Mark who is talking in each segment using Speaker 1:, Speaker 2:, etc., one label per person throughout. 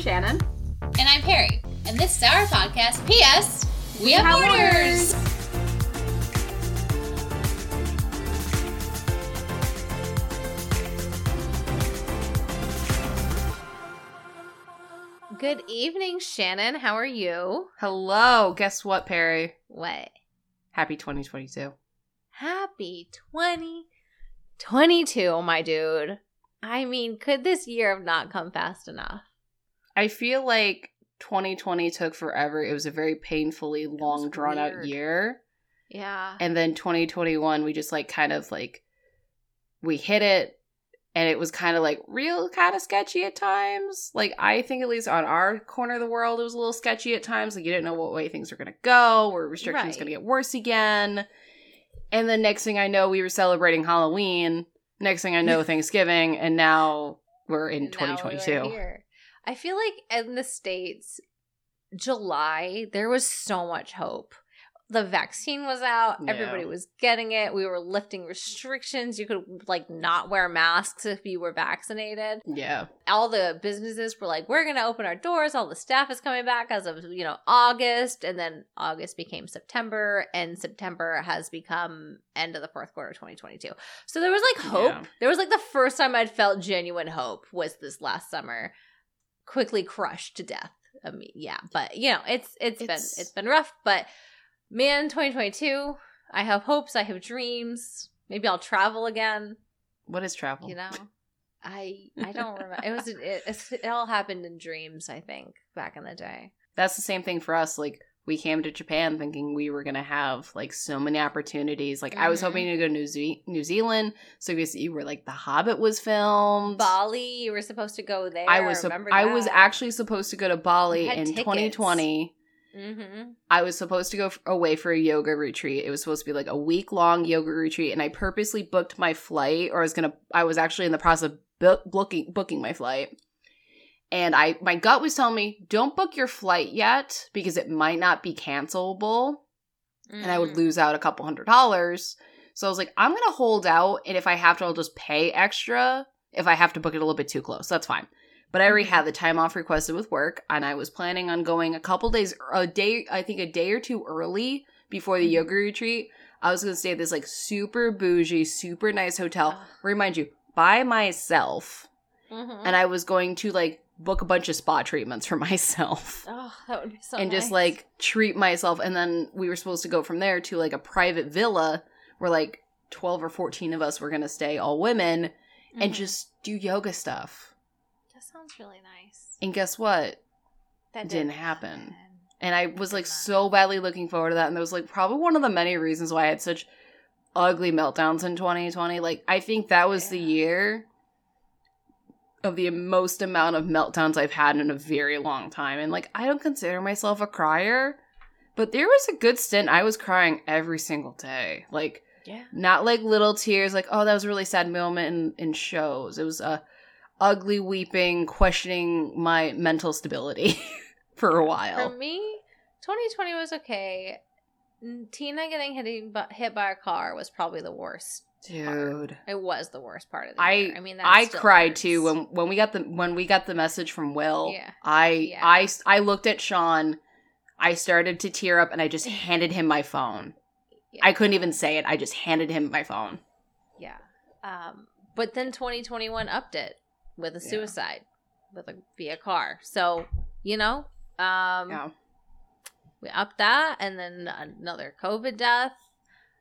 Speaker 1: Shannon.
Speaker 2: And I'm Perry. And this is our podcast, P.S. We have,
Speaker 1: have
Speaker 2: orders. Good evening, Shannon. How are you?
Speaker 1: Hello. Guess what, Perry?
Speaker 2: What?
Speaker 1: Happy 2022.
Speaker 2: Happy 2022, my dude. I mean, could this year have not come fast enough?
Speaker 1: I feel like 2020 took forever. It was a very painfully long, drawn out year.
Speaker 2: Yeah.
Speaker 1: And then 2021, we just like kind of like, we hit it and it was kind of like real kind of sketchy at times. Like, I think at least on our corner of the world, it was a little sketchy at times. Like, you didn't know what way things were going to go, were restrictions
Speaker 2: Right.
Speaker 1: going to get worse again. And then next thing I know, we were celebrating Halloween. Next thing I know, Thanksgiving. And now we're in
Speaker 2: And now we are
Speaker 1: 2022.
Speaker 2: here. I feel like in the States, July, there was so much hope. The vaccine was out,
Speaker 1: Yeah.
Speaker 2: everybody was getting it. We were lifting restrictions. You could like not wear masks if you were vaccinated.
Speaker 1: Yeah.
Speaker 2: All the businesses were like, we're going to open our doors. All the staff is coming back as of, you know, August. And then August became September, and September has become end of the fourth quarter of 2022. So there was like hope.
Speaker 1: Yeah.
Speaker 2: There was like the first time I'd felt genuine hope was this last summer, quickly crushed to death. I mean, yeah, but you know, it's it's,
Speaker 1: It's-
Speaker 2: been it's been rough, but man, 2022. I have hopes. I have dreams. Maybe I'll travel again.
Speaker 1: What is travel?
Speaker 2: You know, I I don't remember. It was it, it's, it all happened in dreams. I think back in the day.
Speaker 1: That's the same thing for us. Like, we came to Japan thinking we were going to have like so many opportunities. Like, I was hoping to go to New, Ze- New Zealand so you where like The Hobbit was filmed.
Speaker 2: Bali, you were supposed to go there.
Speaker 1: I was I was actually supposed to go to Bali in
Speaker 2: tickets.
Speaker 1: 2020.
Speaker 2: Mhm.
Speaker 1: I was supposed to go f- away for a yoga retreat. It was supposed to be like a week long yoga retreat, and I purposely booked my flight, or I was gonna. I was actually in the process of bu- booking booking my flight, and I my gut was telling me don't book your flight yet because it might not be cancelable, and I would
Speaker 2: Mhm.
Speaker 1: lose out a couple hundred dollars. So I was like, I'm gonna hold out, and if I have to, I'll just pay extra. If I have to book it a little bit too close, that's fine. But I already
Speaker 2: Mhm.
Speaker 1: had the time off requested with work, and I was planning on going a couple days, a day, I think a day or two early before the
Speaker 2: Mhm.
Speaker 1: yoga retreat. I was gonna stay at this like super bougie, super nice hotel. Remind you, by myself,
Speaker 2: Mhm.
Speaker 1: and I was going to like book a bunch of spa treatments for myself
Speaker 2: Oh, that would be so
Speaker 1: and just like treat myself. And then we were supposed to go from there to like a private villa where like 12 or 14 of us were going to stay, all women, and
Speaker 2: Mhm.
Speaker 1: just do yoga stuff.
Speaker 2: that sounds really nice.
Speaker 1: And guess what?
Speaker 2: That
Speaker 1: didn't happen. And I was like so badly looking forward to that. And that was like probably one of the many reasons why I had such ugly meltdowns in 2020. Like, I think that was the year of the most amount of meltdowns I've had in a very long time. And like, I don't consider myself a crier, but there was a good stint I was crying every single day. Like,
Speaker 2: Yeah.
Speaker 1: not like little tears, like, oh, that was a really sad moment in, in shows. It was a ugly weeping, questioning my mental stability for a while.
Speaker 2: For me, 2020 was okay. Tina getting hit, hit by a car was probably the worst.
Speaker 1: Dude.
Speaker 2: It was the worst part of the
Speaker 1: I
Speaker 2: year. I mean, that
Speaker 1: I cried
Speaker 2: hurts.
Speaker 1: too when when we got the when we got the message from Will.
Speaker 2: Yeah.
Speaker 1: I
Speaker 2: Yeah.
Speaker 1: I I looked at Sean. I started to tear up and I just handed him my phone.
Speaker 2: Yeah.
Speaker 1: I couldn't even say it. I just handed him my phone.
Speaker 2: Yeah. Um, but then 2021 upped it with a suicide with a via car. So you know, um,
Speaker 1: Yeah.
Speaker 2: we upped that, and then another COVID death,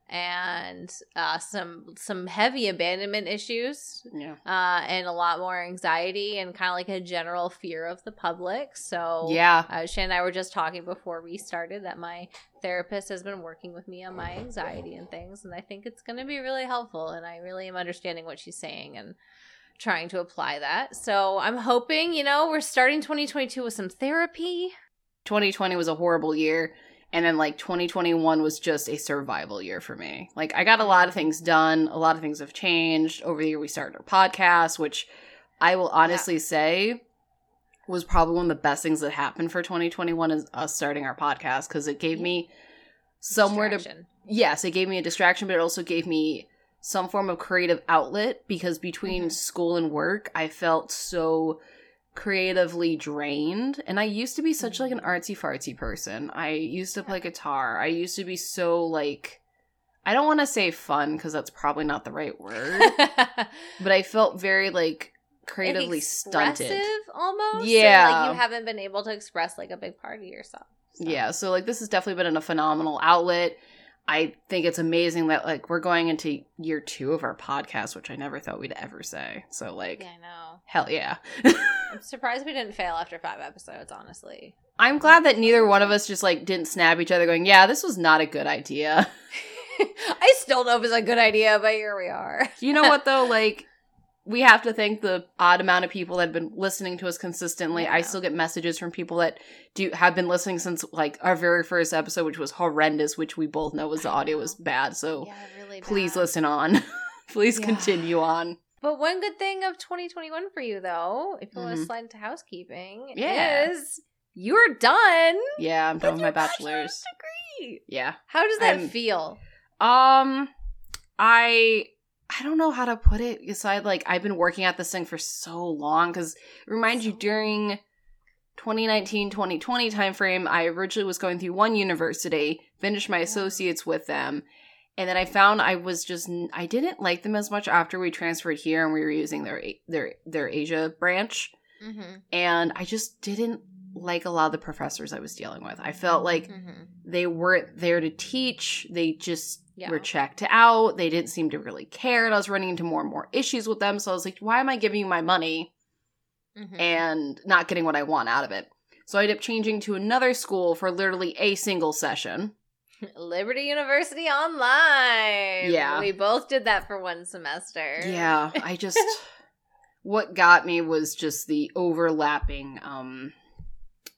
Speaker 2: and uh, some some heavy abandonment issues,
Speaker 1: Yeah.
Speaker 2: uh, and a lot more anxiety and kind of like a general fear of the public. So
Speaker 1: Yeah.
Speaker 2: uh, Shan and I were just talking before we started that my therapist has been working with me on my anxiety and things, and I think it's going to be really helpful. And I really am understanding what she's saying and trying to apply that. So I'm hoping, you know, we're starting 2022 with some therapy.
Speaker 1: 2020 was a horrible year and then like 2021 was just a survival year for me. Like i got a lot of things done. A lot of things have changed. Over the year we started our podcast which i will honestly say was probably one of the best things that happened for 2021 is us starting our podcast because it gave me somewhere to yes it gave me a distraction but it also gave me some form of creative outlet because between
Speaker 2: Mhm.
Speaker 1: school and work i felt so creatively drained and i used to be such like an mm. artsy fartsy person i used to play guitar i used to be so like i don't want to say fun because that's probably not the right word but i felt very like creatively stunted
Speaker 2: almost.
Speaker 1: Yeah.
Speaker 2: like you haven't been able to express like a big part of yourself. So.
Speaker 1: yeah so like this has definitely been a phenomenal outlet i think it's amazing that like we're going into year two of our podcast which i never thought we'd ever say so like
Speaker 2: Yeah, I know.
Speaker 1: hell yeah
Speaker 2: I'm surprised we didn't fail after five episodes. Honestly,
Speaker 1: i'm glad that neither one of us just like didn't snap each other going yeah this was not a good idea
Speaker 2: I still know if it's a good idea, but here we are.
Speaker 1: you know what though like we have to thank the odd amount of people that have been listening to us consistently i still get messages from people that do have been listening since like our very first episode which was horrendous which we both know was the audio was bad so
Speaker 2: Yeah, really.
Speaker 1: please
Speaker 2: bad.
Speaker 1: listen on please
Speaker 2: Yeah.
Speaker 1: continue on
Speaker 2: But one good thing of 2021 for you, though, if you want to slide into housekeeping,
Speaker 1: Yeah.
Speaker 2: is you're done
Speaker 1: yeah i'm done with my
Speaker 2: your
Speaker 1: bachelor's
Speaker 2: degree.
Speaker 1: yeah
Speaker 2: How does that
Speaker 1: I'm-
Speaker 2: feel?
Speaker 1: um i i don't know how to put it aside like i've been working at this thing for so long because remind you during 2019 2020 timeframe i originally was going through one university finished my associates with them and then i found i was just i didn't like them as much after we transferred here and we were using their their their asia branch
Speaker 2: Mm-hmm.
Speaker 1: and i just didn't like a lot of the professors i was dealing with i felt like
Speaker 2: Mm-hmm.
Speaker 1: they weren't there to teach they just
Speaker 2: Yeah.
Speaker 1: were checked out they didn't seem to really care and i was running into more and more issues with them so i was like why am i giving you my money
Speaker 2: Mm-hmm.
Speaker 1: and not getting what i want out of it so i ended up changing to another school for literally a single session
Speaker 2: Liberty University Online.
Speaker 1: Yeah.
Speaker 2: We both did that for one semester.
Speaker 1: yeah i just what got me was just the overlapping um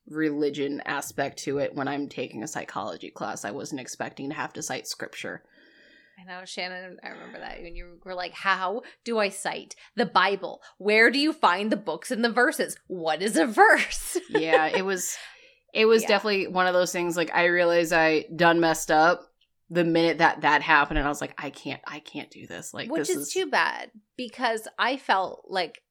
Speaker 1: religion aspect to it when i'm taking a psychology class i wasn't expecting to have to cite scripture
Speaker 2: I know, Shannon. I remember that when you were like, "How do I cite the Bible? Where do you find the books and the verses? What is a verse?"
Speaker 1: yeah it was it was
Speaker 2: Yeah.
Speaker 1: definitely one of those things like i realized i done messed up the minute that that happened and i was like i can't i can't do this like
Speaker 2: Which
Speaker 1: this
Speaker 2: is, too bad because I felt like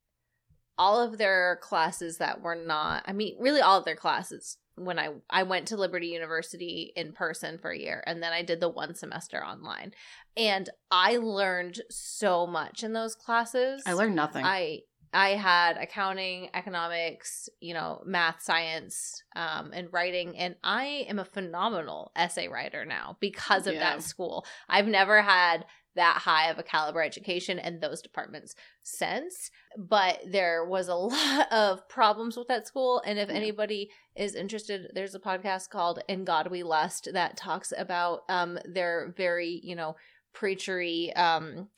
Speaker 2: all of their classes that were not. I mean, really, all of their classes. When I I went to Liberty University in person for a year, and then I did the one semester online, and I learned so much in those classes.
Speaker 1: i learned nothing
Speaker 2: I I had accounting, economics, you know, math, science, um, and writing, and I am a phenomenal essay writer now because of
Speaker 1: Yeah.
Speaker 2: that school. I've never had that high of a caliber education in those departments since, but there was a lot of problems with that school. And if
Speaker 1: Yeah.
Speaker 2: anybody is interested, there's a podcast called "In God We Lust" that talks about um their very you know preachery um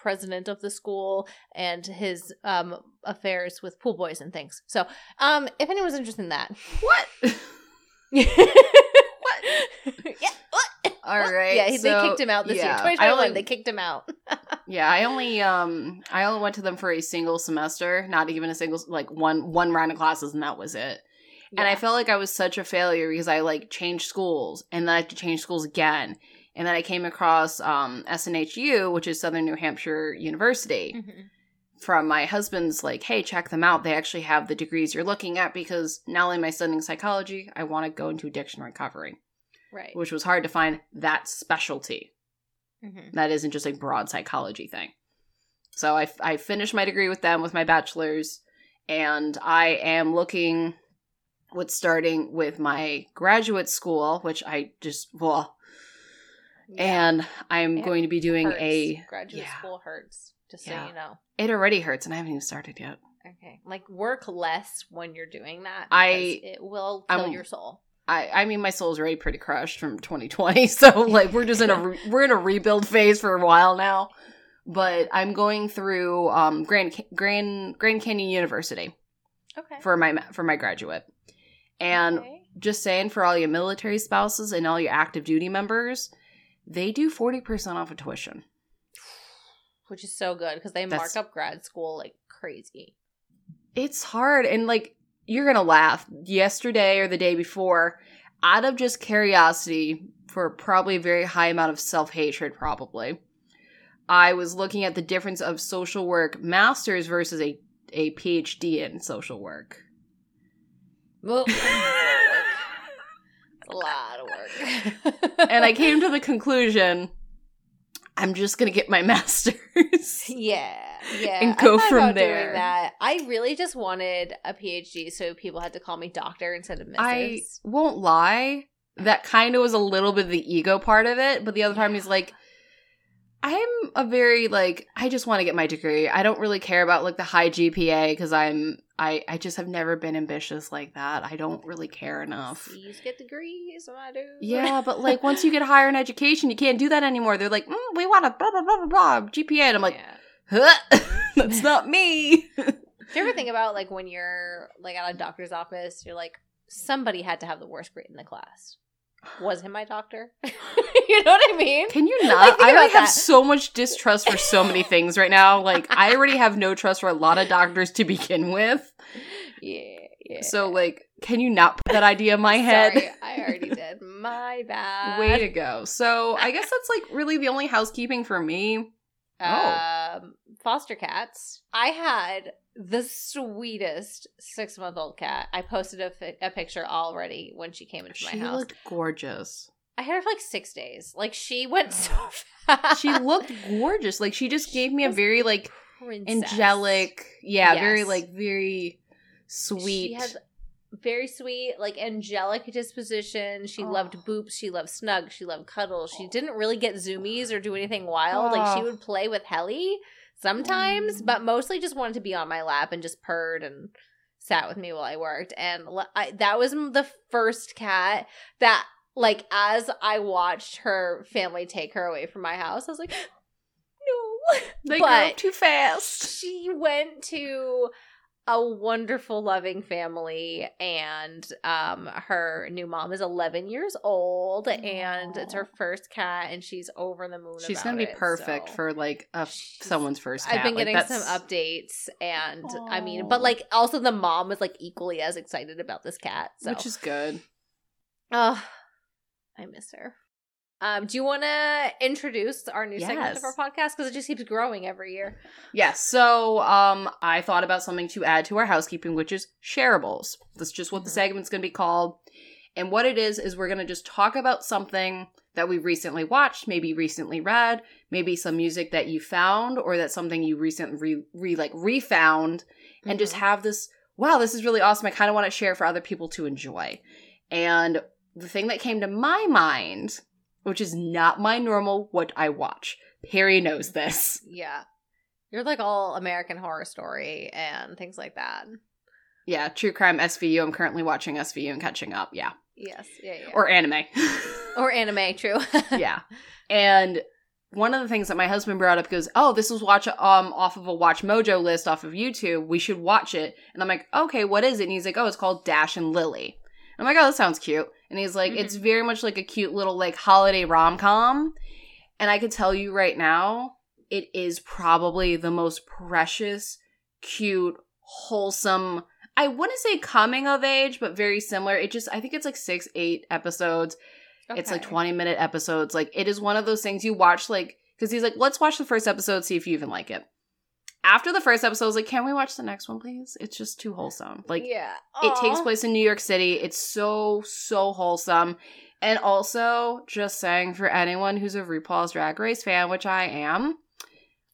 Speaker 2: president of the school and his um affairs with pool boys and things. So, um if anyone's interested in that.
Speaker 1: what
Speaker 2: what? yeah, what?
Speaker 1: all right
Speaker 2: yeah, he-
Speaker 1: so,
Speaker 2: they kicked him out this year. 2021,
Speaker 1: I only,
Speaker 2: they kicked him out.
Speaker 1: yeah i only um i only went to them for a single semester not even a single like one one round of classes and that was it and I felt like I was such a failure because I like changed schools and then I had to change schools again. And then I came across um, SNHU, which is Southern New Hampshire University,
Speaker 2: Mhm.
Speaker 1: from my husband's like, hey, check them out. They actually have the degrees you're looking at because not only am I studying psychology, I want to go into addiction recovery,
Speaker 2: right.
Speaker 1: which was hard to find that specialty
Speaker 2: Mhm.
Speaker 1: that isn't just a broad psychology thing. So I, I finished my degree with them with my bachelor's, and I am looking with starting with my graduate school, which I just well,
Speaker 2: Yeah.
Speaker 1: and I'm
Speaker 2: It
Speaker 1: going to be doing
Speaker 2: Hurts.
Speaker 1: a.
Speaker 2: graduate
Speaker 1: yeah.
Speaker 2: school hurts, just so you know.
Speaker 1: It already hurts, and I haven't even started yet.
Speaker 2: Okay. Like work less when you're doing that.
Speaker 1: I-
Speaker 2: it will kill
Speaker 1: I'm-
Speaker 2: your soul.
Speaker 1: I I mean, my soul's already pretty crushed from 2020, so like we're just in a re- we're in a rebuild phase for a while now. But I'm going through um Grand Grand Grand Canyon University
Speaker 2: Okay.
Speaker 1: for my for my graduate. And
Speaker 2: Okay.
Speaker 1: just saying for all your military spouses and all your active duty members, they do 40% off of tuition.
Speaker 2: which is so good because they
Speaker 1: That's-
Speaker 2: mark up grad school like crazy.
Speaker 1: It's hard and like you're going to laugh. Yesterday or the day before, out of just curiosity for probably a very high amount of self-hatred probably. I was looking at the difference of social work masters versus a a PhD in social work.
Speaker 2: Well, a lot of work.
Speaker 1: and I came to the conclusion I'm just gonna get my master's.
Speaker 2: Yeah, yeah.
Speaker 1: And go from there.
Speaker 2: Doing that. I really just wanted a PhD, so people had to call me doctor instead of Mrs.
Speaker 1: I won't lie, that kind of was a little bit of the ego part of it, but the other part is like, I'm a very like I just want to get my degree. I don't really care about like the high GPA because I'm I I just have never been ambitious like that. I don't really care enough.
Speaker 2: C's get degrees, my dude.
Speaker 1: Yeah, but like once you get higher in education, you can't do that anymore. They're like, mm, we want a blah blah blah blah blah GPA, and I'm like,
Speaker 2: Yeah.
Speaker 1: huh, that's not me.
Speaker 2: Do you ever think about like when you're like at a doctor's office, you're like, somebody had to have the worst grade in the class. Was him my doctor? you know what I mean?
Speaker 1: Can you not?
Speaker 2: think
Speaker 1: I already have
Speaker 2: that.
Speaker 1: so much distrust for so many things right now. Like I already have no trust for a lot of doctors to begin with.
Speaker 2: Yeah, yeah.
Speaker 1: So like, can you not put that idea in my head?
Speaker 2: Sorry, I already did. My bad.
Speaker 1: Way to go. So I guess that's like really the only housekeeping for me. Oh.
Speaker 2: um, foster cats. I had the sweetest six month old cat. I posted a, fi- a picture already when she came into my house.
Speaker 1: She looked gorgeous.
Speaker 2: I had her for like six days. Like she went so fast.
Speaker 1: She looked gorgeous. Like she just gave me a very like
Speaker 2: Princess.
Speaker 1: angelic, yeah, very like very sweet.
Speaker 2: She has very sweet, like angelic disposition. She loved
Speaker 1: Oh.
Speaker 2: boops. She loved snug. She loved cuddles. She oh. didn't really get zoomies or do anything wild. Like she
Speaker 1: Oh.
Speaker 2: would play with Helly sometimes,
Speaker 1: Mm.
Speaker 2: but mostly just wanted to be on my lap and just purred and sat with me while I worked. And I, that was the first cat that, like, as I watched her family take her away from my house, I was like, no.
Speaker 1: they grew up too fast.
Speaker 2: she went to a wonderful loving family and um her new mom is 11 years old and it's her first cat and she's over the moon
Speaker 1: She's gonna be
Speaker 2: it,
Speaker 1: perfect
Speaker 2: so.
Speaker 1: for like a someone's first cat.
Speaker 2: I've been
Speaker 1: Like,
Speaker 2: getting some updates and I mean but like also the mom was like equally as excited about this cat so
Speaker 1: which is good.
Speaker 2: oh I miss her um, do you want to introduce our new segment of our podcast because it just keeps growing every year?
Speaker 1: Yes. So, um, I thought about something to add to our housekeeping, which is shareables. That's just what the
Speaker 2: Mhm.
Speaker 1: segment's going to be called. And what it is is we're going to just talk about something that we recently watched, maybe recently read, maybe some music that you found, or that's something you recently re, re like refound, and just
Speaker 2: Mhm.
Speaker 1: have this. Wow, this is really awesome. I kind of want to share for other people to enjoy. And the thing that came to my mind, which is not my normal what I watch. Perry knows this.
Speaker 2: Yeah. You're like all American Horror Story and things like that.
Speaker 1: Yeah, true crime SVU. I'm currently watching SVU and catching up. Yeah.
Speaker 2: Yes. Yeah. yeah.
Speaker 1: Or anime.
Speaker 2: or anime, true.
Speaker 1: yeah. And one of the things that my husband brought up goes, "Oh, this was watch um off of a WatchMojo list off of YouTube. We should watch it." And I'm like, "Okay, what is it?" And he's like, "Oh, it's called Dash and Lily." I'm like, "Oh, that sounds cute." And he's like, "It's mm-hmm. very much like a cute little like holiday rom-com." And I could tell you right now, it is probably the most precious, cute, wholesome I wouldn't say coming of age, but very similar. It just I think it's like 6 8 episodes. It's like 20 minute episodes. Like it is one of those things you watch like cuz he's like, "Let's watch the first episode, see if you even like it." After the first episode, I was like, "Can we watch the next one, please?" It's just too wholesome. Like
Speaker 2: yeah.
Speaker 1: it takes place in New York City. It's so so wholesome. And also, just saying for anyone who's a RuPaul's Drag Race fan, which I am,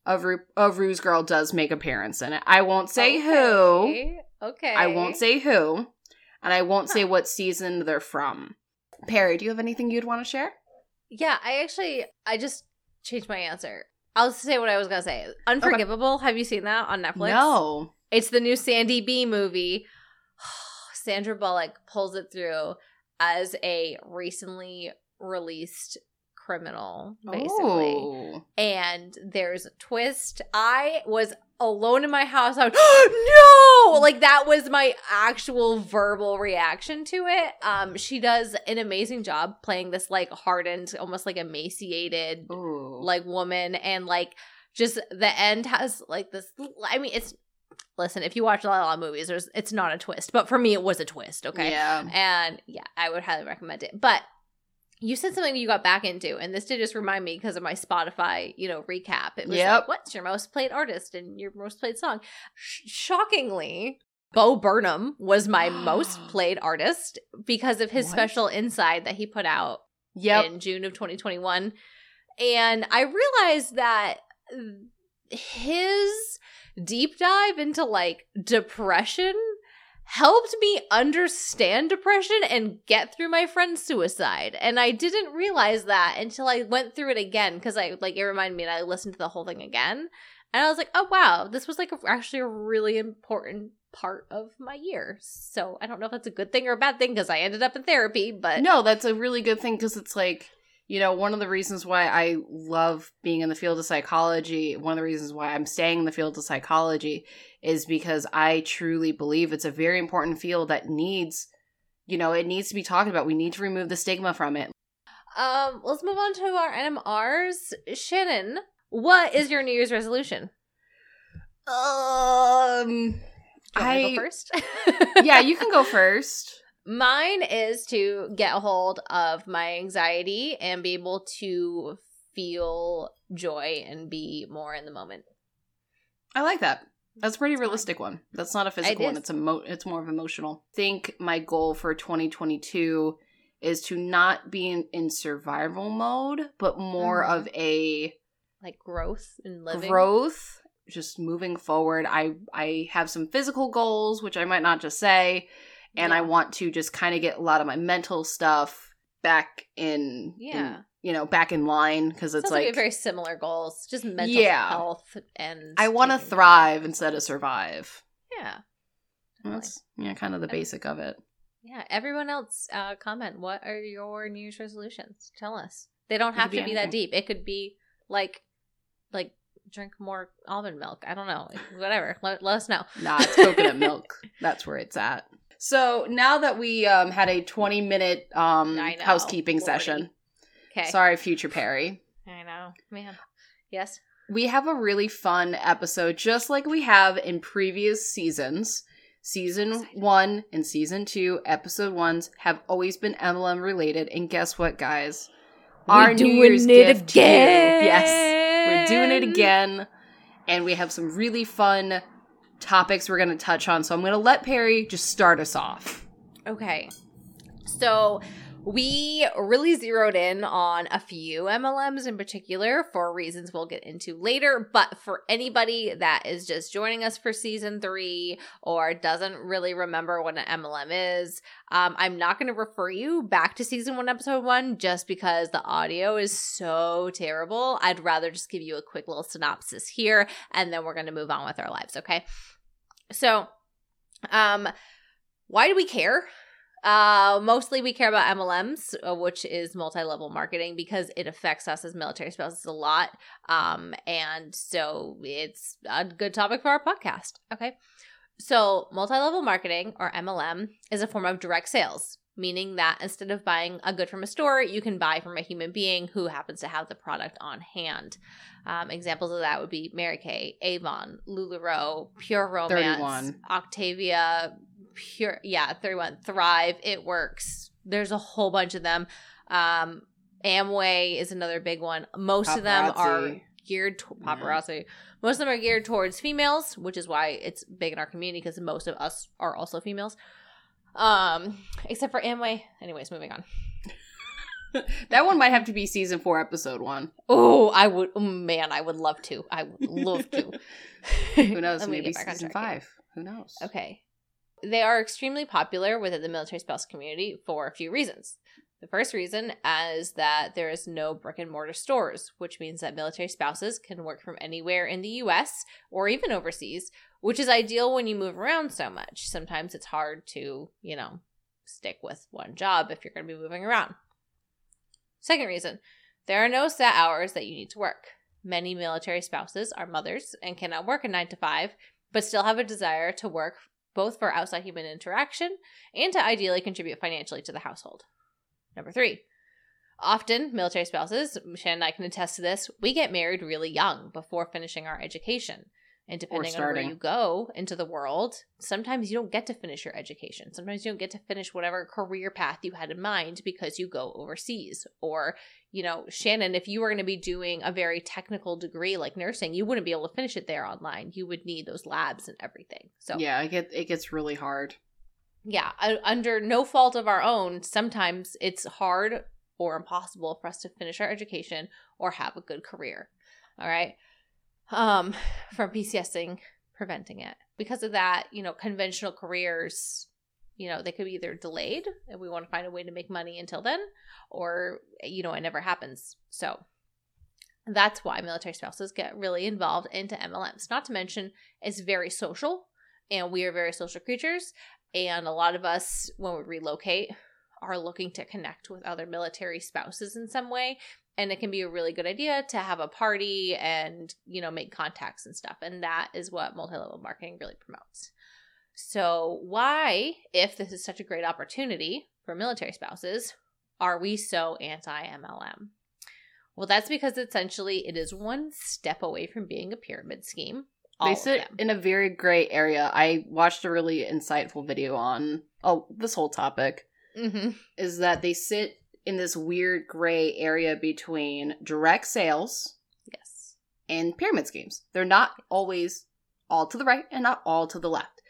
Speaker 1: a, Ru- a Ru's girl does make appearance in it. I won't say who.
Speaker 2: Okay. Okay.
Speaker 1: I won't say who, and I won't say what season they're from. Perry, do you have anything you'd want to share?
Speaker 2: Yeah, I actually I just changed my answer. I'll say what I was gonna say. Unforgivable. Have you seen that on Netflix?
Speaker 1: No.
Speaker 2: It's the new Sandy B movie. Sandra Bullock pulls it through as a recently released criminal, basically.
Speaker 1: Oh.
Speaker 2: And there's a twist. I was alone in my house. I was, no! Like that was my actual verbal reaction to it. Um, she does an amazing job playing this like hardened, almost like emaciated
Speaker 1: Ooh.
Speaker 2: like woman and like just the end has like this i mean it's listen if you watch a lot of movies there's it's not a twist but for me it was a twist okay
Speaker 1: Yeah.
Speaker 2: and yeah i would highly recommend it but you said something you got back into, and this did just remind me because of my Spotify, you know, recap. It was
Speaker 1: Yep.
Speaker 2: like, what's your most played artist and your most played song? Sh- shockingly, Bo Burnham was my most played artist because of his
Speaker 1: What?
Speaker 2: special inside that he put out
Speaker 1: Yep.
Speaker 2: in June of 2021. And I realized that his deep dive into like depression helped me understand depression and get through my friend's suicide. And I didn't realize that until I went through it again because I like it reminded me and I listened to the whole thing again. And I was like, oh wow, this was like a, actually a really important part of my year. So I don't know if that's a good thing or a bad thing because I ended up in therapy, but
Speaker 1: No, that's a really good thing because it's like, you know, one of the reasons why I love being in the field of psychology, one of the reasons why I'm staying in the field of psychology is because I truly believe it's a very important field that needs, you know, it needs to be talked about. We need to remove the stigma from it.
Speaker 2: Um, let's move on to our NMRs. Shannon, what is your New Year's resolution?
Speaker 1: Um,
Speaker 2: Do you want me to
Speaker 1: I-
Speaker 2: go first?
Speaker 1: yeah, you can go first.
Speaker 2: Mine is to get a hold of my anxiety and be able to feel joy and be more in the moment.
Speaker 1: I like that. That's a pretty realistic one. That's not a physical one.
Speaker 2: is.
Speaker 1: It's emo- It's more of emotional. I think my goal for 2022 is to not be in, in survival mode, but more
Speaker 2: Mhm.
Speaker 1: of a
Speaker 2: Like growth and living.
Speaker 1: growth, just moving forward. I I have some physical goals, which I might not just say, and I want to just kind of get a lot of my mental stuff back in, in,
Speaker 2: Yeah.
Speaker 1: you know, back in line because it's
Speaker 2: like,
Speaker 1: like
Speaker 2: very similar goals, just mental
Speaker 1: Yeah.
Speaker 2: health and.
Speaker 1: I want to thrive instead of survive.
Speaker 2: Yeah. Definitely.
Speaker 1: That's yeah, kind of the basic of it.
Speaker 2: Yeah. Everyone else, uh, comment. What are your New Year's resolutions? Tell us. They don't have
Speaker 1: be
Speaker 2: to be that deep. It could be like, like drink more almond milk. I don't know. Whatever. Let, let us know.
Speaker 1: Nah, it's coconut milk. That's where it's at. So now that we um, had a 20 minute um,
Speaker 2: know,
Speaker 1: housekeeping
Speaker 2: 40.
Speaker 1: session,
Speaker 2: Okay.
Speaker 1: sorry, future Perry,
Speaker 2: I know, man. Yes.
Speaker 1: we have a really fun episode just like we have in previous seasons. Season one and season two, episode ones have always been MLM related. And guess what, guys? Our New Year's gift you. Yes, we're doing it again. And we have some really fun topics we're going to touch on. So I'm going to let Perry just start us off.
Speaker 2: Okay. So we really zeroed in on a few MLMs in particular for reasons we'll get into later. But for anybody that is just joining us for season three or doesn't really remember what an MLM is, um, I'm not going to refer you back to season one, episode one, just because the audio is so terrible. I'd rather just give you a quick little synopsis here and then we're going to move on with our lives. Okay. So, um, why do we care? Uh, mostly we care about MLMs, uh, which is multi-level marketing, because it affects us as military spouses a lot. Um, and so it's a good topic for our podcast. Okay. So multi-level marketing or MLM is a form of direct sales, meaning that instead of buying a good from a store, you can buy from a human being who happens to have the product on hand. Um, examples of that would be Mary Kay, Avon, LuLaRoe, Pure Romance,
Speaker 1: 31.
Speaker 2: Octavia, Pure, yeah, 31, Thrive, It Works. There's a whole bunch of them. Um, Amway is another big one. Most of them are geared to
Speaker 1: Yeah.
Speaker 2: paparazzi. Most of them are geared towards females, which is why it's big in our community because most of us are also females. Um, except for Amway. Anyways, moving on.
Speaker 1: that one might have to be season four, episode one.
Speaker 2: Oh, I would, oh, man, I would love to. I would love to.
Speaker 1: Who knows? Maybe
Speaker 2: get back on
Speaker 1: season
Speaker 2: here.
Speaker 1: five. Who knows?
Speaker 2: Okay. They are extremely popular within the military spouse community for a few reasons. The first reason is that there is no brick and mortar stores, which means that military spouses can work from anywhere in the US or even overseas, which is ideal when you move around so much. Sometimes it's hard to, you know, stick with one job if you're going to be moving around. Second reason, there are no set hours that you need to work. Many military spouses are mothers and cannot work a 9 to 5, but still have a desire to work both for outside human interaction and to ideally contribute financially to the household. Number three, often military spouses, Shannon and I can attest to this, we get married really young before finishing our education. And depending on where you go into the world, sometimes you don't get to finish your education. Sometimes you don't get to finish whatever career path you had in mind because you go overseas. Or, you know, Shannon, if you were going to be doing a very technical degree like nursing, you wouldn't be able to finish it there online. You would need those labs and everything. So,
Speaker 1: Yeah, it get it gets really hard.
Speaker 2: yeah, under no fault of our own, sometimes it's hard or impossible for us to finish our education or have a good career. All right. Um, from PCSing preventing it. Because of that, you know, conventional careers, you know, they could be either delayed and we want to find a way to make money until then, or, you know, it never happens. So that's why military spouses get really involved into MLMs. Not to mention, it's very social and we are very social creatures. And a lot of us, when we relocate, are looking to connect with other military spouses in some way. And it can be a really good idea to have a party and, you know, make contacts and stuff. And that is what multi level marketing really promotes. So, why, if this is such a great opportunity for military spouses, are we so anti MLM? Well, that's because essentially it is one step away from being a pyramid scheme. All
Speaker 1: they sit in a very gray area. I watched a really insightful video on oh this whole topic
Speaker 2: hmm
Speaker 1: is that they sit in this weird gray area between direct sales
Speaker 2: Yes.
Speaker 1: and pyramid schemes. They're not always all to the right and not all to the left.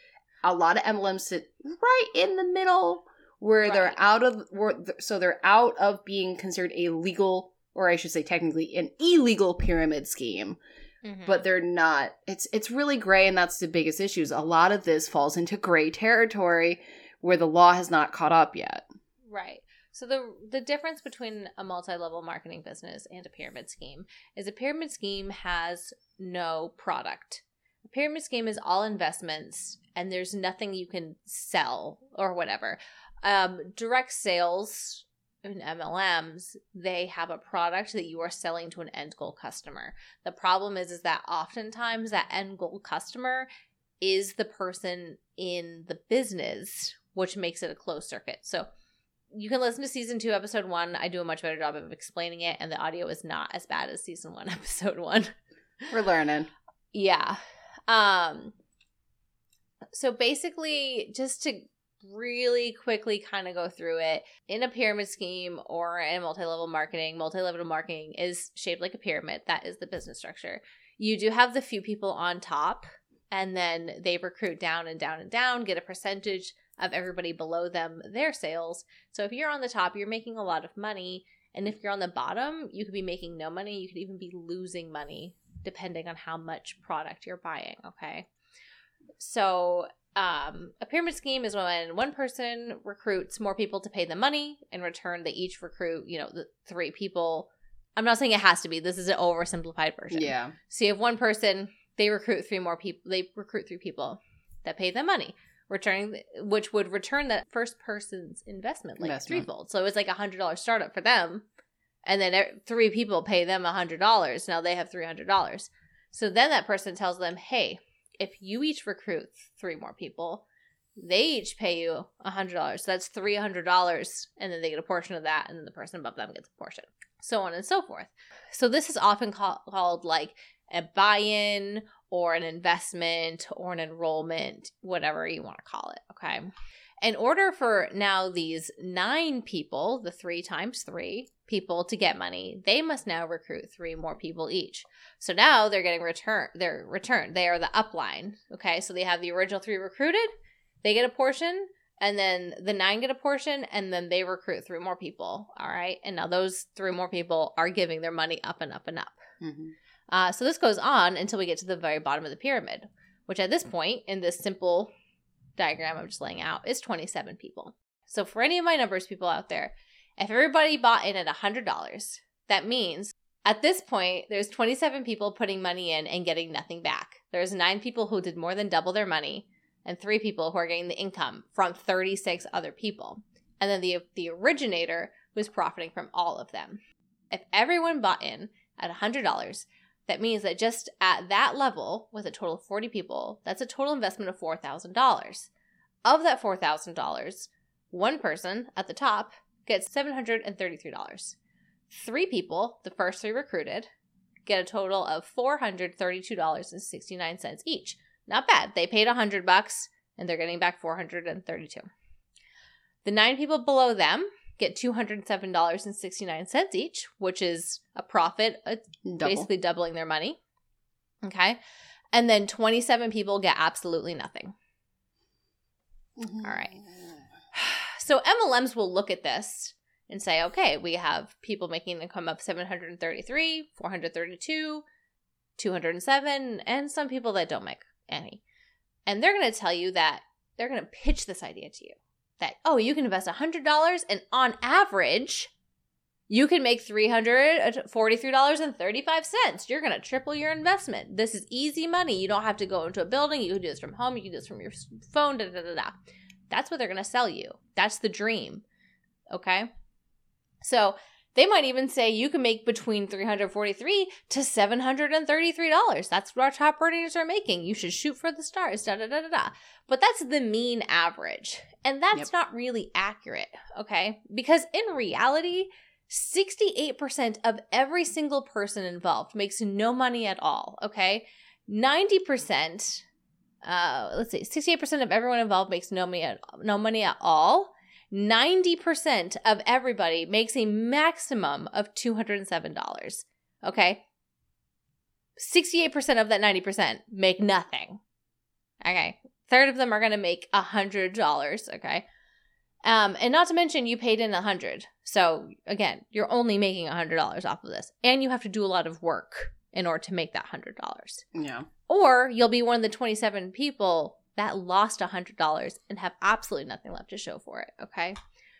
Speaker 1: A lot of MLMs sit right in the middle where they're out of where, so they're out of being considered a legal or I should say technically an illegal pyramid scheme,
Speaker 2: Mhm.
Speaker 1: but they're not. It's it's really gray and that's the biggest issues. A lot of this falls into gray territory where the law has not caught up yet.
Speaker 2: Right. So the the difference between a multi-level marketing business and a pyramid scheme is a pyramid scheme has no product. A pyramid scheme is all investments and there's nothing you can sell or whatever. Um, direct sales in MLMs, they have a product that you are selling to an end goal customer. The problem is is that oftentimes that end goal customer is the person in the business, which makes it a closed circuit. So you can listen to season two, episode one. I do a much better job of explaining it, and the audio is not as bad as season one, episode one.
Speaker 1: We're learning.
Speaker 2: yeah. Um so basically just to really quickly kind of go through it in a pyramid scheme or in multi-level marketing multi-level marketing is shaped like a pyramid that is the business structure you do have the few people on top and then they recruit down and down and down get a percentage of everybody below them their sales so if you're on the top you're making a lot of money and if you're on the bottom you could be making no money you could even be losing money depending on how much product you're buying okay so um, a pyramid scheme is when one person recruits more people to pay them money. In return, they each recruit, you know, the three people. I'm not saying it has to be. This is an oversimplified version.
Speaker 1: Yeah.
Speaker 2: So you have one person, they recruit three more people. They recruit three people that pay them money, returning which would return that first person's investment like
Speaker 1: Investment.
Speaker 2: threefold. So it was like a hundred dollar startup for them, and then three people pay them a hundred dollars. Now they have three hundred dollars. So then that person tells them, "Hey, if you each recruit three more people, they each pay you a hundred dollars. So that's three hundred dollars, and then they get a portion of that, and then the person above them gets a portion, so on and so forth. So this is often call- called like a buy-in or an investment or an enrollment, whatever you want to call it. Okay. In order for now these nine people, the three times three people to get money, they must now recruit three more people each. So now they're getting return. They're returned. They are the upline. Okay, so they have the original three recruited. They get a portion, and then the nine get a portion, and then they recruit three more people. All right, and now those three more people are giving their money up and up and up.
Speaker 1: hmm
Speaker 2: Uh, so this goes on until we get to the very bottom of the pyramid, which at this point in this simple diagram I'm just laying out is 27 people. So for any of my numbers people out there, if everybody bought in at $100, that means at this point there's 27 people putting money in and getting nothing back. There's 9 people who did more than double their money and 3 people who are getting the income from 36 other people. And then the the originator was profiting from all of them. If everyone bought in at $100, that means that just at that level, with a total of 40 people, that's a total investment of $4,000. Of that $4,000, one person at the top gets $733. Three people, the first three recruited, get a total of $432.69 each. Not bad. They paid 100 bucks and they're getting back 432. The 9 people below them get $207.69 each, which is a profit, uh,
Speaker 1: Double.
Speaker 2: basically doubling their money. Okay? And then 27 people get absolutely nothing.
Speaker 1: Mhm.
Speaker 2: All right. So MLMs will look at this and say, okay, we have people making an income of 733, 432, 207, and some people that don't make any. And they're going to tell you that they're going to pitch this idea to you that, oh, you can invest $100 and on average, you can make $343.35. Uh, You're going to triple your investment. This is easy money. You don't have to go into a building. You can do this from home. You can do this from your phone. Da, da, da, da. That's what they're going to sell you. That's the dream. Okay? So they might even say you can make between 343 to $733. That's what our top earners are making. You should shoot for the stars. Da da da da da. But that's the mean average. And that's
Speaker 1: Yep.
Speaker 2: not really accurate, okay? Because in reality, 68% of every single person involved makes no money at all, okay? 90%, uh, let's see, 68% of everyone involved makes no money at, no money at all. 90% of everybody makes a maximum of $207. Okay? 68% of that 90% make nothing. Okay. Third of them are going to make $100, okay? Um, and not to mention you paid in a 100. So again, you're only making a $100 off of this and you have to do a lot of work in order to make that $100.
Speaker 1: Yeah.
Speaker 2: Or you'll be one of the 27 people that lost $100 and have absolutely nothing left to show for it. Okay.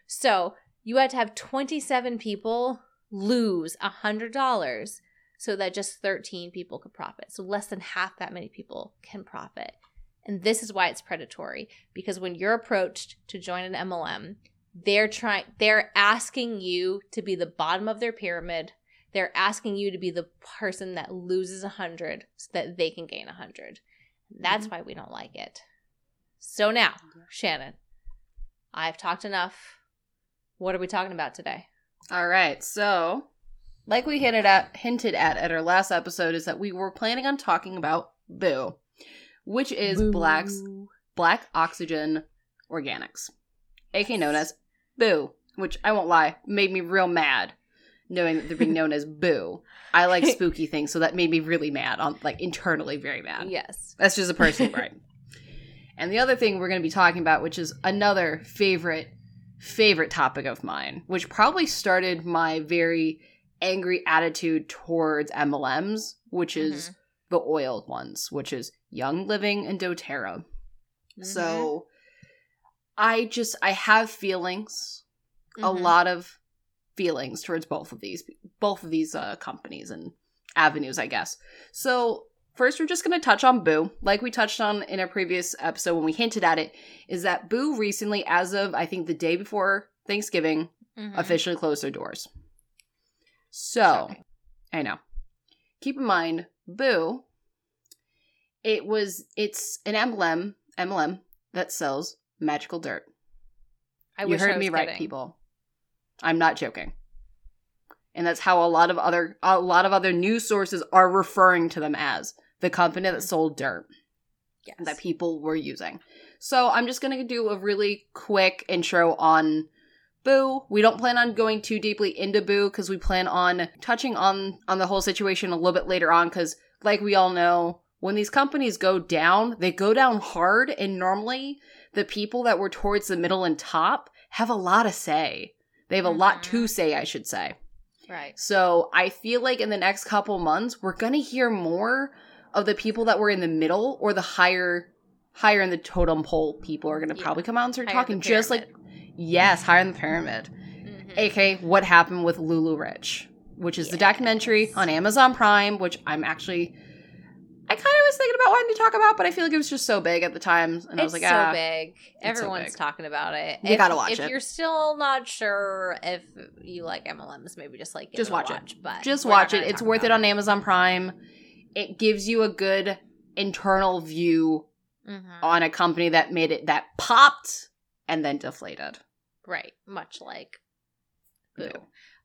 Speaker 2: So you had to have 27 people lose $100 so that just 13 people could profit. So less than half that many people can profit. And this is why it's predatory because when you're approached to join an MLM, they're trying they're asking you to be the bottom of their pyramid. They're asking you to be the person that loses a 100 so that they can gain a 100. That's mm-hmm. why we don't like it. So now, Shannon, I've talked enough. What are we talking about today?
Speaker 1: All right. So, like we hinted at hinted at at our last episode, is that we were planning on talking about Boo, which is Black's Black Oxygen Organics, aka known as Boo. Which I won't lie, made me real mad, knowing that they're being known as Boo. I like spooky things, so that made me really mad. On like internally very mad.
Speaker 2: Yes.
Speaker 1: That's just a personal gripe. And the other thing we're going to be talking about, which is another favorite, favorite topic of mine, which probably started my very angry attitude towards MLMs, which is the oil ones, which is Young Living and doTERRA.
Speaker 2: Mhm.
Speaker 1: So I just, I have feelings, a
Speaker 2: Mhm.
Speaker 1: lot of feelings towards both of these, both of these uh, companies and avenues, I guess. So first, we're just going to touch on Boo, like we touched on in a previous episode when we hinted at it. Is that Boo recently, as of I think the day before Thanksgiving,
Speaker 2: Mhm.
Speaker 1: officially closed their doors. So
Speaker 2: Shocking.
Speaker 1: I know. Keep in mind, Boo. It was it's an emblem MLM that sells magical dirt.
Speaker 2: I
Speaker 1: you heard
Speaker 2: I
Speaker 1: me right,
Speaker 2: kidding.
Speaker 1: people. I'm not joking. And that's how a lot of other a lot of other news sources are referring to them as the company that sold dirt
Speaker 2: Yes.
Speaker 1: that people were using. So I'm just gonna do a really quick intro on Boo. We don't plan on going too deeply into Boo because we plan on touching on on the whole situation a little bit later on. Because like we all know, when these companies go down, they go down hard, and normally the people that were towards the middle and top have a lot to say. They have a lot to
Speaker 2: Mhm.
Speaker 1: say, I should say.
Speaker 2: Right.
Speaker 1: So I feel like in the next couple months, we're gonna hear more of the people that were in the middle or the higher higher in the totem pole people are gonna
Speaker 2: Yeah.
Speaker 1: probably come out and start
Speaker 2: Higher
Speaker 1: talking just like yes, higher in the pyramid.
Speaker 2: Mhm.
Speaker 1: aka what happened with LuLaRich, which is the documentary on Amazon Prime, which I'm actually I kind of was thinking about wanting to talk about, but I feel like it was just so big at the time, and I was like,
Speaker 2: so
Speaker 1: ah,
Speaker 2: big.
Speaker 1: so
Speaker 2: Everyone's
Speaker 1: big.
Speaker 2: talking about it.
Speaker 1: You
Speaker 2: if,
Speaker 1: gotta watch
Speaker 2: if
Speaker 1: it.
Speaker 2: you're still not sure if you like MLMs, maybe just like
Speaker 1: Just
Speaker 2: a
Speaker 1: watch it.
Speaker 2: But
Speaker 1: just watch it. It's worth it on Amazon Prime. It gives you a good internal view
Speaker 2: Mhm.
Speaker 1: on a company that made it that popped and then deflated.
Speaker 2: Right, much like Boo.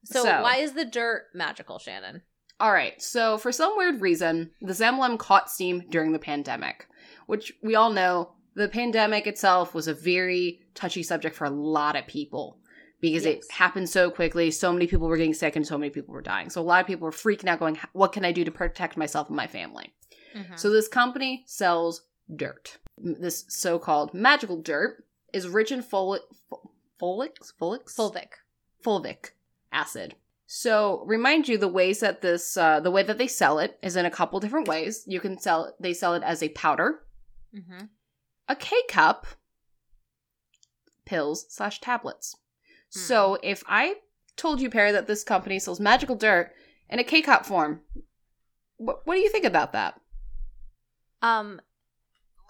Speaker 2: So,
Speaker 1: So-
Speaker 2: why is the dirt magical, Shannon?
Speaker 1: All right. So, for some weird reason, the MLM caught steam during the pandemic, which we all know the pandemic itself was a very touchy subject for a lot of people because
Speaker 2: Yes.
Speaker 1: it happened so quickly. So many people were getting sick and so many people were dying. So, a lot of people were freaking out, going, What can I do to protect myself and my family?
Speaker 2: Mhm.
Speaker 1: So, this company sells dirt. This so called magical dirt is rich in folic, folic, folic,
Speaker 2: fulvic.
Speaker 1: fulvic acid. So remind you the ways that this uh, the way that they sell it is in a couple different ways. You can sell it they sell it as a powder,
Speaker 2: Mm-hmm.
Speaker 1: a K cup, pills slash tablets.
Speaker 2: Hmm.
Speaker 1: So if I told you, Perry, that this company sells magical dirt in a K cup form, what, what do you think about that?
Speaker 2: Um,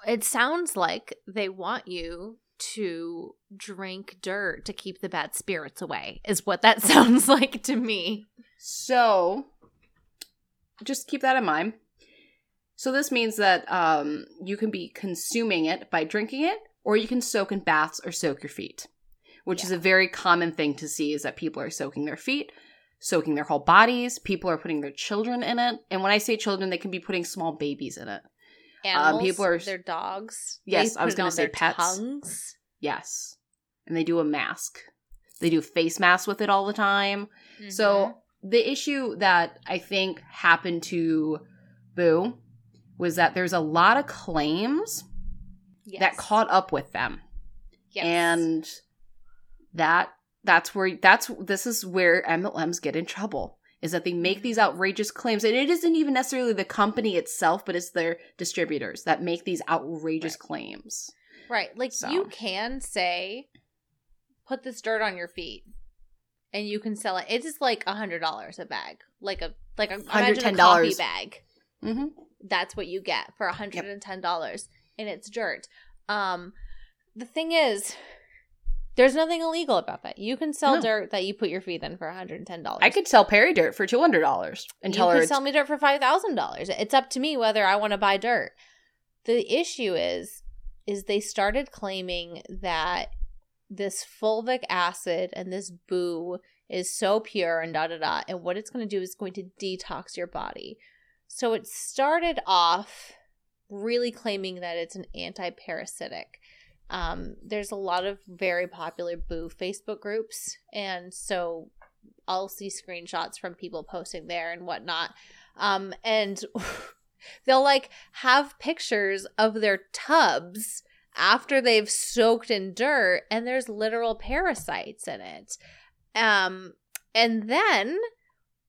Speaker 2: it sounds like they want you to drink dirt to keep the bad spirits away. Is what that sounds like to me.
Speaker 1: So just keep that in mind. So this means that um, you can be consuming it by drinking it, or you can soak in baths or soak your feet, which is a very common thing to see. Is that people are soaking their feet, soaking their whole bodies. People are putting their children in it, and when I say children, they can be putting small babies in it.
Speaker 2: Animals,
Speaker 1: people are-
Speaker 2: their dogs.
Speaker 1: Yes, I was gonna say pets.
Speaker 2: Tongues.
Speaker 1: Yes, and they do a mask. They do face masks with it all the time.
Speaker 2: Mm-hmm.
Speaker 1: So the issue that I think happened to Boo was that there's a lot of claims
Speaker 2: Yes.
Speaker 1: that caught up with them.
Speaker 2: Yes.
Speaker 1: And that that's where that's this is where MLMs get in trouble is that they make these outrageous claims and it isn't even necessarily the company itself but it's their distributors that make these outrageous
Speaker 2: Right.
Speaker 1: claims.
Speaker 2: Right. Like
Speaker 1: So.
Speaker 2: you can say, put this dirt on your feet, and you can sell it. It is like a hundred dollars a bag, like a like a a coffee
Speaker 1: $110.
Speaker 2: bag.
Speaker 1: Mhm.
Speaker 2: That's what you get for a hundred and ten dollars, and it's dirt. Um, the thing is, there's nothing illegal about that. You can sell
Speaker 1: No.
Speaker 2: dirt that you put your feet in for hundred and ten dollars.
Speaker 1: I could sell Perry dirt for $200 and
Speaker 2: you
Speaker 1: tell her
Speaker 2: could sell me dirt for five thousand dollars. It's up to me whether I want to buy dirt. The issue is, is they started claiming that this fulvic acid and this boo is so pure and da da da, and what it's going to do is going to detox your body. So it started off really claiming that it's an anti-parasitic. Um, there's a lot of very popular boo Facebook groups, and so I'll see screenshots from people posting there and whatnot. Um, and they'll like have pictures of their tubs after they've soaked in dirt and there's literal parasites in it. Um, and then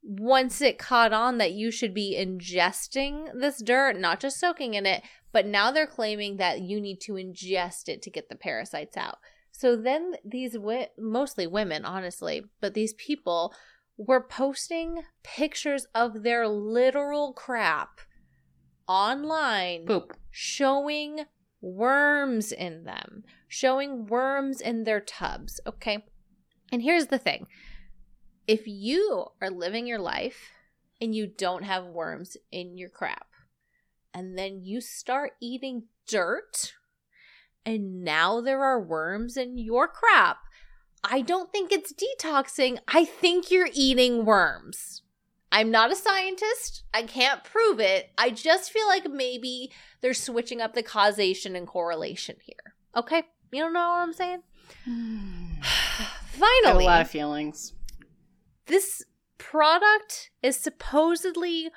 Speaker 2: once it caught on that you should be ingesting this dirt, not just soaking in it, but now they're claiming that you need to ingest it to get the parasites out. So then these wi- mostly women, honestly, but these people were posting pictures of their literal crap online
Speaker 1: poop.
Speaker 2: showing worms in them, showing worms in their tubs. Okay. And here's the thing if you are living your life and you don't have worms in your crap, and then you start eating dirt, and now there are worms in your crap, I don't think it's detoxing. I think you're eating worms. I'm not a scientist. I can't prove it. I just feel like maybe they're switching up the causation and correlation here. Okay? You don't know what I'm saying?
Speaker 1: I have a lot of feelings.
Speaker 2: this product is supposedly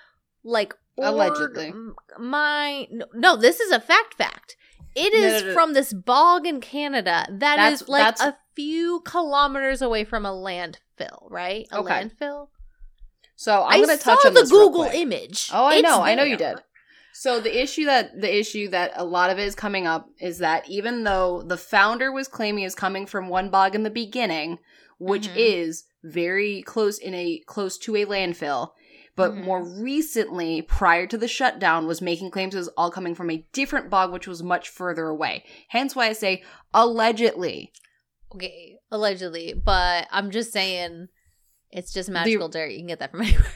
Speaker 2: like
Speaker 1: Allegedly.
Speaker 2: my no, this is a fact fact. It is
Speaker 1: No, no, no.
Speaker 2: from this bog in Canada that is
Speaker 1: That's-
Speaker 2: like
Speaker 1: that's-
Speaker 2: a few kilometers away from a landfill, right? A
Speaker 1: Okay.
Speaker 2: landfill.
Speaker 1: So I'm going to touch on
Speaker 2: the Google image.
Speaker 1: Oh, I
Speaker 2: It's
Speaker 1: know. I know you did. So the issue that the issue that a lot of it is coming up is that even though the founder was claiming is coming from one bog in the beginning, which
Speaker 2: Mhm.
Speaker 1: is very close in a close to a landfill, but
Speaker 2: Mhm.
Speaker 1: more recently, prior to the shutdown, was making claims it was all coming from a different bog, which was much further away. Hence why I say allegedly.
Speaker 2: Okay, allegedly, but I'm just saying it's just magical dirt. You can get that from anywhere.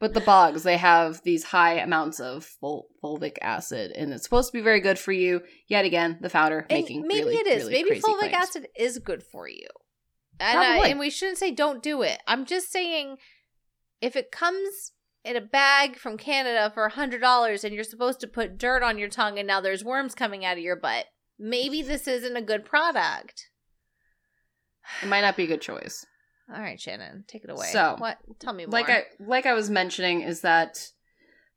Speaker 1: But the bogs, they have these high amounts of ful- fulvic acid, and it's supposed to be very good for you. Yet again, the founder
Speaker 2: And
Speaker 1: making
Speaker 2: maybe
Speaker 1: really,
Speaker 2: it is.
Speaker 1: really
Speaker 2: maybe fulvic
Speaker 1: claims.
Speaker 2: acid is good for you. And, and we shouldn't say don't do it. I'm just saying if it comes in a bag from Canada for a hundred dollars and you're supposed to put dirt on your tongue and now there's worms coming out of your butt, maybe this isn't a good product.
Speaker 1: It might not be a good choice.
Speaker 2: All right, Shannon, take it away.
Speaker 1: So,
Speaker 2: what? Tell me more.
Speaker 1: Like I like I was mentioning is that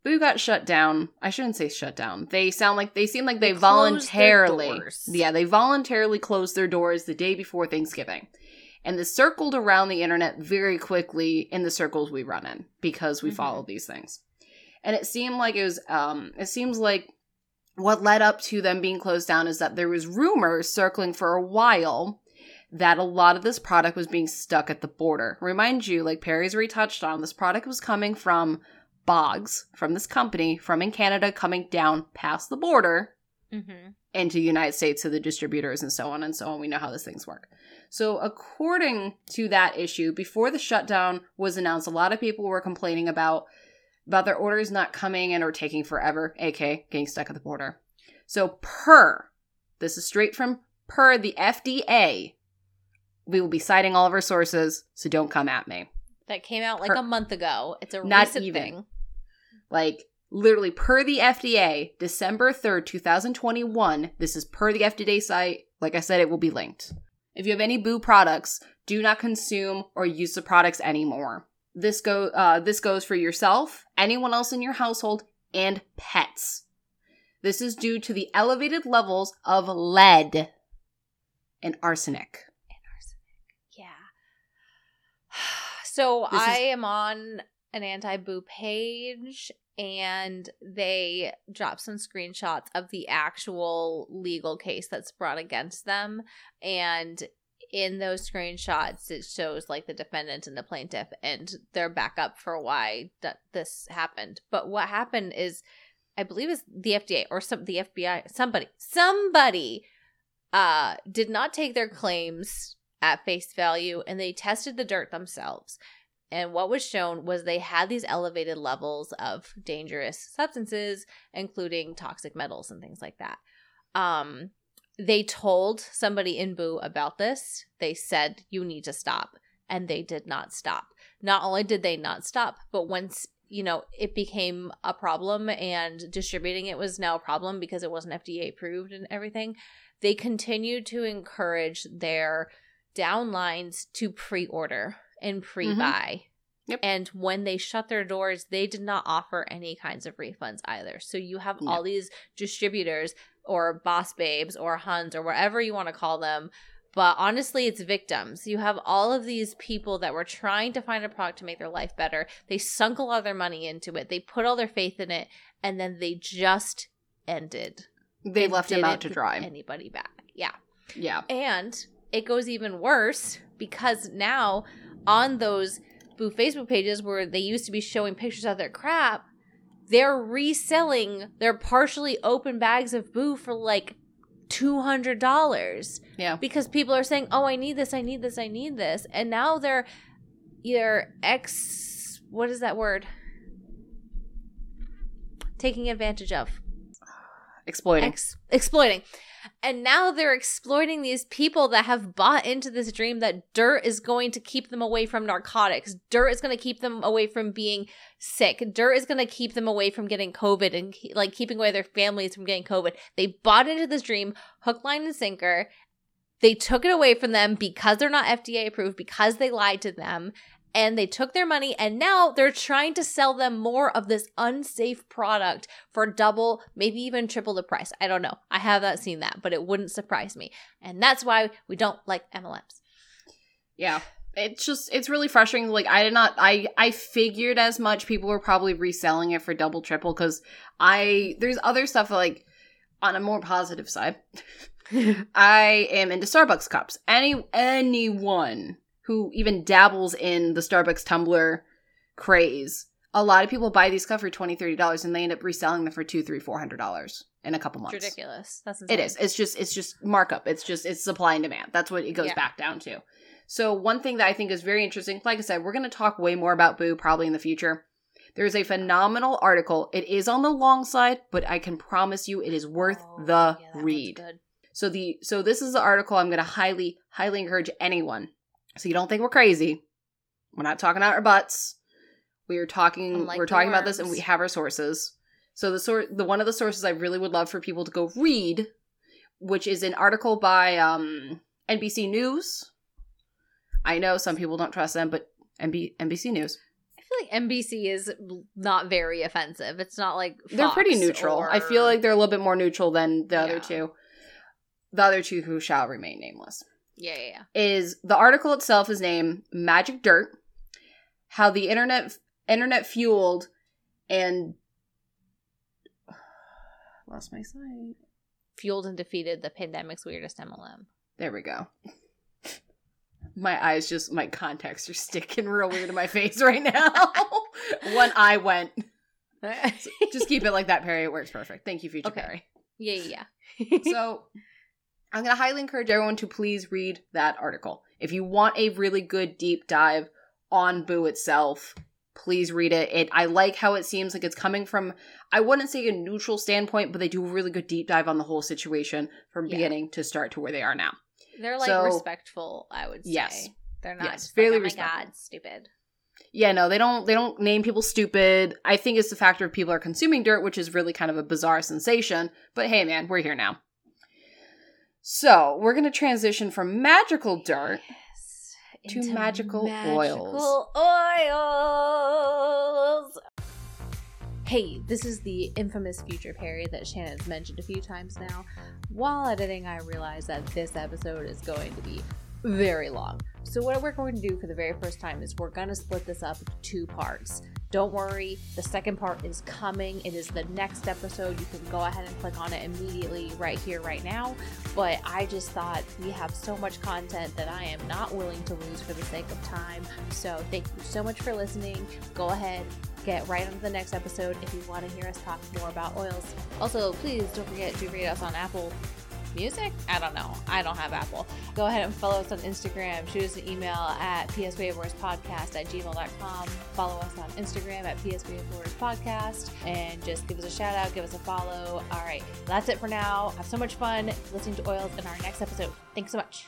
Speaker 1: Boo got shut down. I shouldn't say shut down. They sound like they seem like they,
Speaker 2: They
Speaker 1: voluntarily
Speaker 2: doors.
Speaker 1: Yeah, they voluntarily closed their doors the day before Thanksgiving. And this circled around the internet very quickly in the circles we run in because we
Speaker 2: Mhm.
Speaker 1: follow these things. And it seemed like it was um it seems like what led up to them being closed down is that there was rumors circling for a while that a lot of this product was being stuck at the border. Remind you, like Perry's already touched on, this product was coming from bogs, from this company, from in Canada, coming down past the border
Speaker 2: mm-hmm.
Speaker 1: into the United States to the distributors and so on and so on. We know how these things work. So, according to that issue, before the shutdown was announced, a lot of people were complaining about about their orders not coming and or taking forever, aka getting stuck at the border. So, per this is straight from per the FDA. We will be citing all of our sources, so don't come at me.
Speaker 2: That came out like
Speaker 1: Per-
Speaker 2: a month ago. It's a
Speaker 1: Not
Speaker 2: recent
Speaker 1: even.
Speaker 2: thing.
Speaker 1: Like literally per the FDA, December 3rd, 2021. This is per the FDA site. Like I said, it will be linked. If you have any Boo products, do not consume or use the products anymore. This go uh, this goes for yourself, anyone else in your household, and pets. This is due to the elevated levels of lead and arsenic. And arsenic.
Speaker 2: Yeah. So
Speaker 1: This is-
Speaker 2: I am on an anti boo page and they drop some screenshots of the actual legal case that's brought against them. And in those screenshots, it shows like the defendant and the plaintiff and their backup for why that this happened. But what happened is, I believe is the FDA or some the FBI, somebody, somebody uh did not take their claims at face value and they tested the dirt themselves. And what was shown was they had these elevated levels of dangerous substances, including toxic metals and things like that. Um, they told somebody in Boo about this. They said, you need to stop. And they did not stop. Not only did they not stop, but once, you know, it became a problem and distributing it was now a problem because it wasn't FDA approved and everything, they continued to encourage their downlines to pre-order and mm-hmm. pre-buy.
Speaker 1: Yep.
Speaker 2: And when they shut their doors, they did not offer any kinds of refunds either. So you have
Speaker 1: No.
Speaker 2: all these distributors or boss babes or huns or whatever you want to call them. But honestly, it's victims. You have all of these people that were trying to find a product to make their life better. They sunk a lot of their money into it. They put all their faith in it, and then they just ended.
Speaker 1: They left him out to dry.
Speaker 2: Anybody back? Yeah.
Speaker 1: Yeah.
Speaker 2: And it goes even worse because now on those Boo Facebook pages where they used to be showing pictures of their crap, they're reselling their partially open bags of Boo for like $200
Speaker 1: Yeah.
Speaker 2: because people are saying, "Oh, I need this, I need this, I need this." And now they're either ex what is that word? Taking advantage of
Speaker 1: Exploiting.
Speaker 2: ex- exploiting. And now they're exploiting these people that have bought into this dream that dirt is going to keep them away from narcotics. Dirt is going to keep them away from being sick. Dirt is going to keep them away from getting COVID and ke- like keeping away their families from getting COVID. They bought into this dream, hook, line, and sinker. They took it away from them because they're not FDA approved, because they lied to them, and they took their money, and now they're trying to sell them more of this unsafe product for double, maybe even triple the price. I don't know. I haven't seen that, but it wouldn't surprise me. And that's why we don't like MLMs.
Speaker 1: Yeah. It's just it's really frustrating. Like I did not I I figured as much people were probably reselling it for double triple because I there's other stuff like on a more positive side. I am into Starbucks cups. Any anyone who even dabbles in the Starbucks tumbler craze, a lot of people buy these cups for 20 30 dollars and they end up reselling them for two, three, four hundred dollars in a couple months.
Speaker 2: It's ridiculous. That's insane.
Speaker 1: It is. It's just it's just markup. It's just it's supply and demand. That's what it goes
Speaker 2: Yeah.
Speaker 1: back down to. So one thing that I think is very interesting, like I said, we're going to talk way more about Boo probably in the future. There's a phenomenal article. It is on the long side, but I can promise you it is worth
Speaker 2: Oh,
Speaker 1: the
Speaker 2: yeah,
Speaker 1: read. So the so this is the article I'm going to highly highly encourage anyone. So you don't think we're crazy. We're not talking out our butts. We are talking.
Speaker 2: Unlike
Speaker 1: we're talking about this, and we have our sources. So the sort, the one of the sources I really would love for people to go read, which is an article by um, NBC News. I know some people don't trust them, but NB- NBC News.
Speaker 2: I feel like NBC is not very offensive. It's not like
Speaker 1: they're pretty
Speaker 2: Fox
Speaker 1: neutral. I feel like they're a little bit more neutral than the other two. The other two who shall remain nameless.
Speaker 2: Yeah, yeah, yeah.
Speaker 1: is the article itself is named Magic Dirt: How the Internet Internet fueled and lost my sight.
Speaker 2: Fueled and defeated the pandemic's weirdest MLM.
Speaker 1: There we go. My eyes just my contacts are sticking real weird in my face right now. One eye went. Just keep it like that, Perry. It works perfect. Thank you, Future
Speaker 2: Okay.
Speaker 1: Perry.
Speaker 2: yeah, yeah, yeah.
Speaker 1: so I'm going to highly encourage everyone to please read that article. If you want a really good deep dive on Boo itself, please read it. It I like how it seems like it's coming from I wouldn't say a neutral standpoint, but they do a really good deep dive on the whole situation from
Speaker 2: Yeah.
Speaker 1: beginning to start to where they are now.
Speaker 2: They're like
Speaker 1: So-
Speaker 2: respectful, I would say.
Speaker 1: Yes.
Speaker 2: They're not
Speaker 1: Yes, fairly
Speaker 2: like, oh my
Speaker 1: respectful.
Speaker 2: god, stupid.
Speaker 1: Yeah, no, they don't they don't name people stupid. I think it's the factor of people are consuming dirt, which is really kind of a bizarre sensation. But hey man, we're here now. So we're gonna transition from magical dirt
Speaker 2: Yes.
Speaker 1: To magical
Speaker 2: magical oils. Hey, this is the infamous Future Perry that Shannon's mentioned a few times now. While editing, I realized that this episode is going to be very long. So, what we're going to do for the very first time is we're going to split this up into two parts. Don't worry, the second part is coming. It is the next episode. You can go ahead and click on it immediately right here, right now. But I just thought we have so much content that I am not willing to lose for the sake of time. So, thank you so much for listening. Go ahead, get right onto the next episode if you want to hear us talk more about oils. Also, please don't forget to rate us on Apple Music? I don't know. I don't have Apple. Go ahead and follow us on Instagram. Shoot us an email at pswavewarspodcast at gmail.com. Follow us on Instagram at pswavewarspodcast and just give us a shout out, give us a follow. All right, that's it for now. Have so much fun listening to oils in our next episode. Thanks so much.